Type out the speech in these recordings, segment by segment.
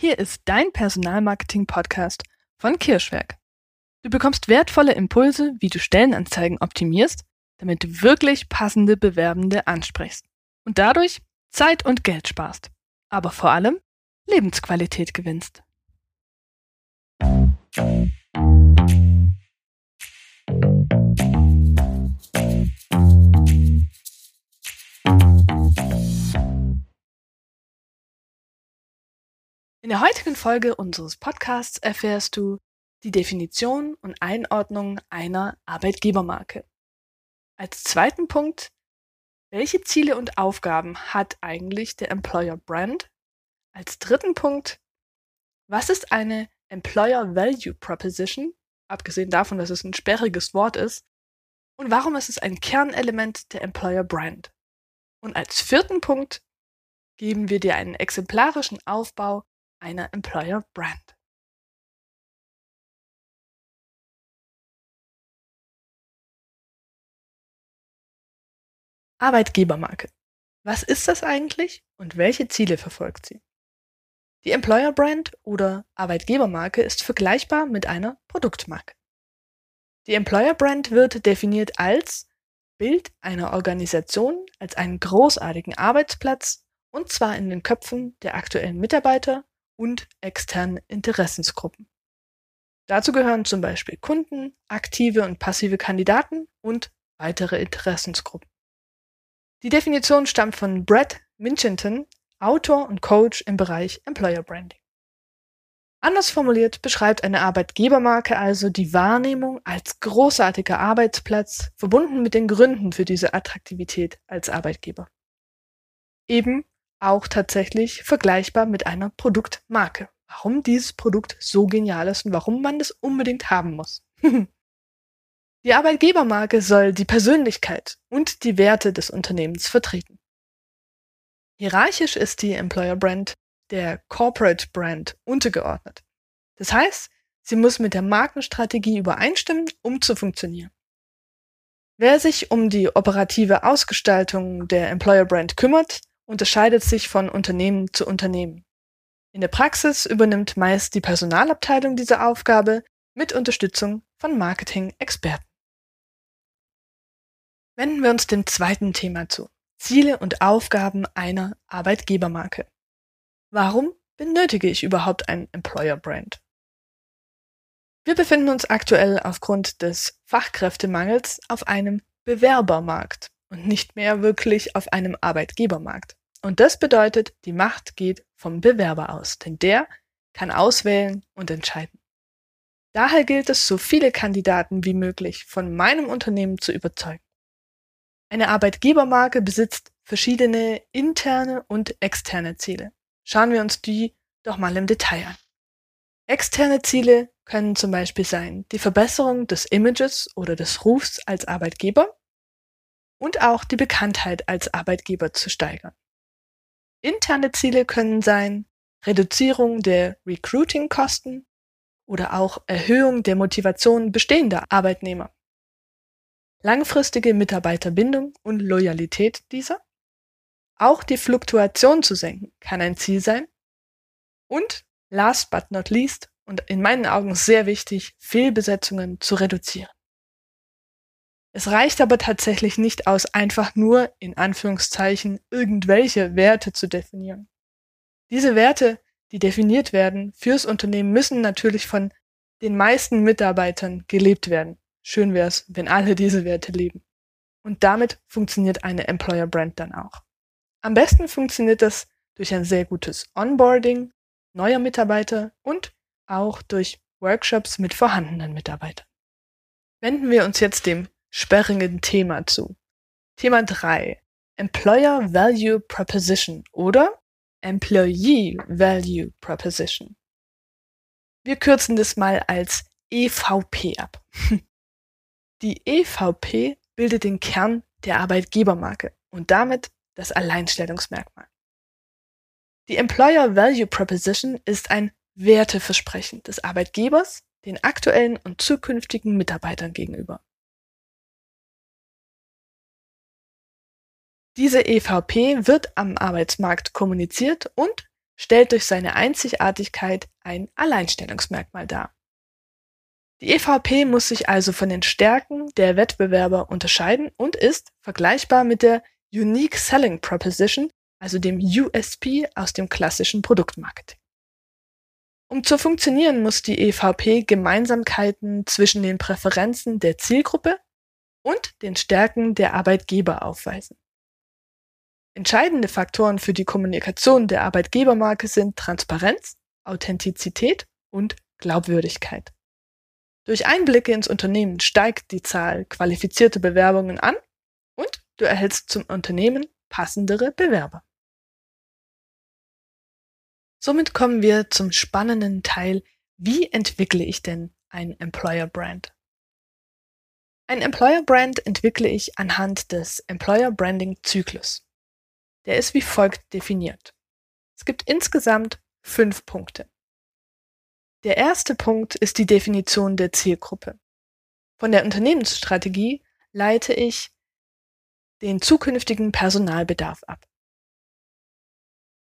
Hier ist dein Personalmarketing-Podcast von Kirschwerk. Du bekommst wertvolle Impulse, wie du Stellenanzeigen optimierst, damit du wirklich passende Bewerbende ansprichst und dadurch Zeit und Geld sparst, aber vor allem Lebensqualität gewinnst. In der heutigen Folge unseres Podcasts erfährst du die Definition und Einordnung einer Arbeitgebermarke. Als zweiten Punkt, welche Ziele und Aufgaben hat eigentlich der Employer Brand? Als dritten Punkt, was ist eine Employer Value Proposition? Abgesehen davon, dass es ein sperriges Wort ist. Und warum ist es ein Kernelement der Employer Brand? Und als vierten Punkt geben wir dir einen exemplarischen Aufbau einer Employer Brand. Arbeitgebermarke. Was ist das eigentlich und welche Ziele verfolgt sie? Die Employer Brand oder Arbeitgebermarke ist vergleichbar mit einer Produktmarke. Die Employer Brand wird definiert als Bild einer Organisation als einen großartigen Arbeitsplatz und zwar in den Köpfen der aktuellen Mitarbeiter und externen Interessensgruppen. Dazu gehören zum Beispiel Kunden, aktive und passive Kandidaten und weitere Interessensgruppen. Die Definition stammt von Brett Minchinton, Autor und Coach im Bereich Employer Branding. Anders formuliert beschreibt eine Arbeitgebermarke also die Wahrnehmung als großartiger Arbeitsplatz, verbunden mit den Gründen für diese Attraktivität als Arbeitgeber. Eben auch tatsächlich vergleichbar mit einer Produktmarke. Warum dieses Produkt so genial ist und warum man es unbedingt haben muss. die Arbeitgebermarke soll die Persönlichkeit und die Werte des Unternehmens vertreten. Hierarchisch ist die Employer Brand der Corporate Brand untergeordnet. Das heißt, sie muss mit der Markenstrategie übereinstimmen, um zu funktionieren. Wer sich um die operative Ausgestaltung der Employer Brand kümmert, unterscheidet sich von Unternehmen zu Unternehmen. In der Praxis übernimmt meist die Personalabteilung diese Aufgabe mit Unterstützung von Marketing-Experten. Wenden wir uns dem zweiten Thema zu. Ziele und Aufgaben einer Arbeitgebermarke. Warum benötige ich überhaupt ein Employer Brand? Wir befinden uns aktuell aufgrund des Fachkräftemangels auf einem Bewerbermarkt und nicht mehr wirklich auf einem Arbeitgebermarkt. Und das bedeutet, die Macht geht vom Bewerber aus, denn der kann auswählen und entscheiden. Daher gilt es, so viele Kandidaten wie möglich von meinem Unternehmen zu überzeugen. Eine Arbeitgebermarke besitzt verschiedene interne und externe Ziele. Schauen wir uns die doch mal im Detail an. Externe Ziele können zum Beispiel sein die Verbesserung des Images oder des Rufs als Arbeitgeber und auch die Bekanntheit als Arbeitgeber zu steigern. Interne Ziele können sein Reduzierung der Recruiting-Kosten oder auch Erhöhung der Motivation bestehender Arbeitnehmer. Langfristige Mitarbeiterbindung und Loyalität dieser. Auch die Fluktuation zu senken kann ein Ziel sein. Und last but not least und in meinen Augen sehr wichtig, Fehlbesetzungen zu reduzieren. Es reicht aber tatsächlich nicht aus, einfach nur in Anführungszeichen irgendwelche Werte zu definieren. Diese Werte, die definiert werden fürs Unternehmen, müssen natürlich von den meisten Mitarbeitern gelebt werden. Schön wäre es, wenn alle diese Werte leben. Und damit funktioniert eine Employer Brand dann auch. Am besten funktioniert das durch ein sehr gutes Onboarding neuer Mitarbeiter und auch durch Workshops mit vorhandenen Mitarbeitern. Wenden wir uns jetzt dem sperrigen Thema zu. Thema 3. Employer Value Proposition oder Employee Value Proposition. Wir kürzen das mal als EVP ab. Die EVP bildet den Kern der Arbeitgebermarke und damit das Alleinstellungsmerkmal. Die Employer Value Proposition ist ein Werteversprechen des Arbeitgebers den aktuellen und zukünftigen Mitarbeitern gegenüber. Diese EVP wird am Arbeitsmarkt kommuniziert und stellt durch seine Einzigartigkeit ein Alleinstellungsmerkmal dar. Die EVP muss sich also von den Stärken der Wettbewerber unterscheiden und ist vergleichbar mit der Unique Selling Proposition, also dem USP aus dem klassischen Produktmarketing. Um zu funktionieren, muss die EVP Gemeinsamkeiten zwischen den Präferenzen der Zielgruppe und den Stärken der Arbeitgeber aufweisen. Entscheidende Faktoren für die Kommunikation der Arbeitgebermarke sind Transparenz, Authentizität und Glaubwürdigkeit. Durch Einblicke ins Unternehmen steigt die Zahl qualifizierter Bewerbungen an und du erhältst zum Unternehmen passendere Bewerber. Somit kommen wir zum spannenden Teil, wie entwickle ich denn ein Employer Brand? Ein Employer Brand entwickle ich anhand des Employer Branding Zyklus. Der ist wie folgt definiert. Es gibt insgesamt fünf Punkte. Der erste Punkt ist die Definition der Zielgruppe. Von der Unternehmensstrategie leite ich den zukünftigen Personalbedarf ab.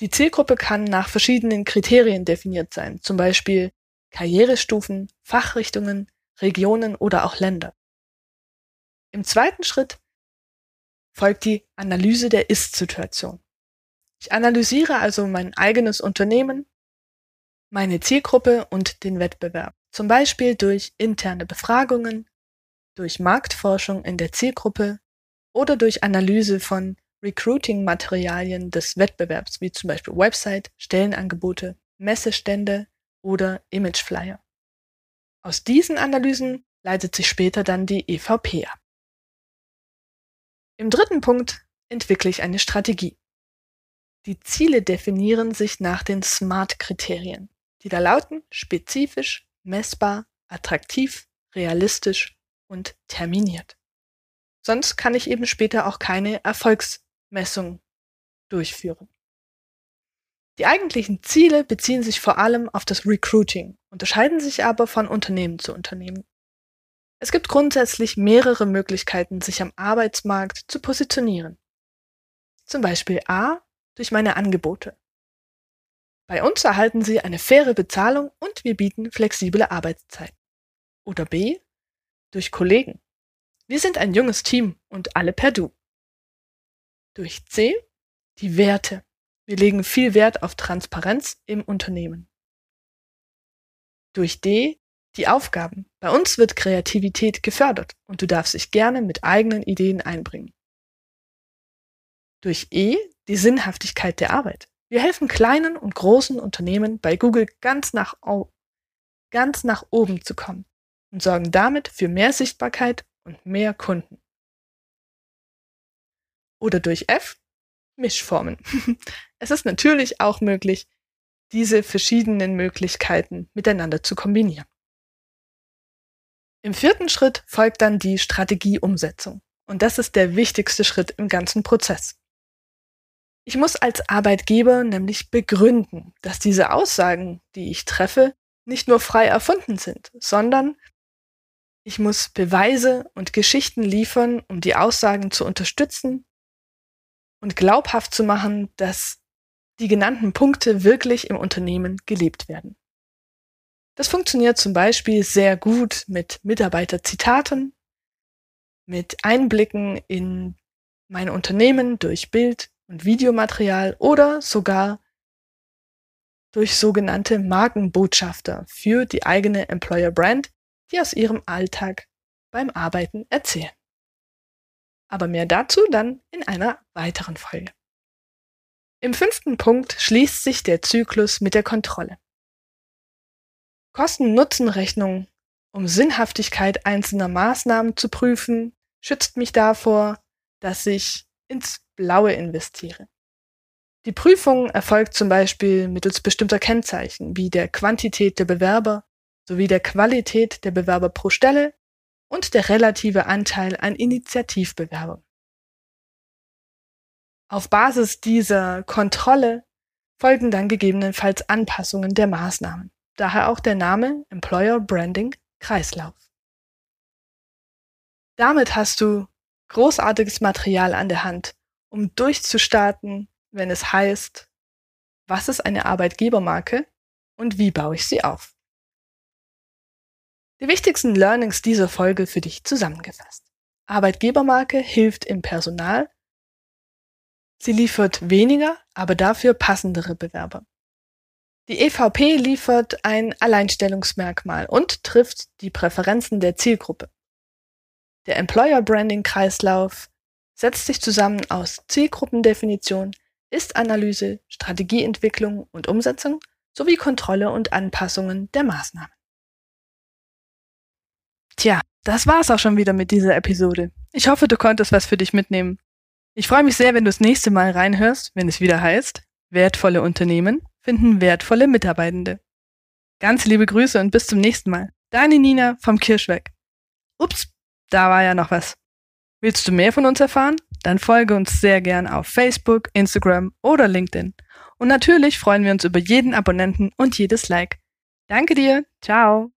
Die Zielgruppe kann nach verschiedenen Kriterien definiert sein, zum Beispiel Karrierestufen, Fachrichtungen, Regionen oder auch Länder. Im zweiten Schritt folgt die Analyse der Ist-Situation. Ich analysiere also mein eigenes Unternehmen, meine Zielgruppe und den Wettbewerb, zum Beispiel durch interne Befragungen, durch Marktforschung in der Zielgruppe oder durch Analyse von Recruiting-Materialien des Wettbewerbs, wie zum Beispiel Website, Stellenangebote, Messestände oder Imageflyer. Aus diesen Analysen leitet sich später dann die EVP ab. Im dritten Punkt entwickle ich eine Strategie. Die Ziele definieren sich nach den SMART-Kriterien, die da lauten spezifisch, messbar, attraktiv, realistisch und terminiert. Sonst kann ich eben später auch keine Erfolgs Messung durchführen. Die eigentlichen Ziele beziehen sich vor allem auf das Recruiting, unterscheiden sich aber von Unternehmen zu Unternehmen. Es gibt grundsätzlich mehrere Möglichkeiten, sich am Arbeitsmarkt zu positionieren. Zum Beispiel A durch meine Angebote. Bei uns erhalten Sie eine faire Bezahlung und wir bieten flexible Arbeitszeiten. Oder B durch Kollegen. Wir sind ein junges Team und alle per Du. Durch C die Werte. Wir legen viel Wert auf Transparenz im Unternehmen. Durch D die Aufgaben. Bei uns wird Kreativität gefördert und du darfst dich gerne mit eigenen Ideen einbringen. Durch E die Sinnhaftigkeit der Arbeit. Wir helfen kleinen und großen Unternehmen bei Google ganz nach, ganz nach oben zu kommen und sorgen damit für mehr Sichtbarkeit und mehr Kunden oder durch F Mischformen. es ist natürlich auch möglich, diese verschiedenen Möglichkeiten miteinander zu kombinieren. Im vierten Schritt folgt dann die Strategieumsetzung. Und das ist der wichtigste Schritt im ganzen Prozess. Ich muss als Arbeitgeber nämlich begründen, dass diese Aussagen, die ich treffe, nicht nur frei erfunden sind, sondern ich muss Beweise und Geschichten liefern, um die Aussagen zu unterstützen und glaubhaft zu machen, dass die genannten Punkte wirklich im Unternehmen gelebt werden. Das funktioniert zum Beispiel sehr gut mit Mitarbeiterzitaten, mit Einblicken in mein Unternehmen durch Bild- und Videomaterial oder sogar durch sogenannte Markenbotschafter für die eigene Employer Brand, die aus ihrem Alltag beim Arbeiten erzählen. Aber mehr dazu dann in einer weiteren Folge. Im fünften Punkt schließt sich der Zyklus mit der Kontrolle. Kosten-Nutzen-Rechnung, um Sinnhaftigkeit einzelner Maßnahmen zu prüfen, schützt mich davor, dass ich ins Blaue investiere. Die Prüfung erfolgt zum Beispiel mittels bestimmter Kennzeichen wie der Quantität der Bewerber sowie der Qualität der Bewerber pro Stelle und der relative Anteil an Initiativbewerbung. Auf Basis dieser Kontrolle folgen dann gegebenenfalls Anpassungen der Maßnahmen. Daher auch der Name Employer Branding Kreislauf. Damit hast du großartiges Material an der Hand, um durchzustarten, wenn es heißt, was ist eine Arbeitgebermarke und wie baue ich sie auf. Die wichtigsten Learnings dieser Folge für dich zusammengefasst. Arbeitgebermarke hilft im Personal. Sie liefert weniger, aber dafür passendere Bewerber. Die EVP liefert ein Alleinstellungsmerkmal und trifft die Präferenzen der Zielgruppe. Der Employer Branding Kreislauf setzt sich zusammen aus Zielgruppendefinition, Ist-Analyse, Strategieentwicklung und Umsetzung sowie Kontrolle und Anpassungen der Maßnahmen. Tja, das war's auch schon wieder mit dieser Episode. Ich hoffe, du konntest was für dich mitnehmen. Ich freue mich sehr, wenn du das nächste Mal reinhörst, wenn es wieder heißt, wertvolle Unternehmen finden wertvolle Mitarbeitende. Ganz liebe Grüße und bis zum nächsten Mal. Deine Nina vom Kirschweg. Ups, da war ja noch was. Willst du mehr von uns erfahren? Dann folge uns sehr gern auf Facebook, Instagram oder LinkedIn. Und natürlich freuen wir uns über jeden Abonnenten und jedes Like. Danke dir. Ciao.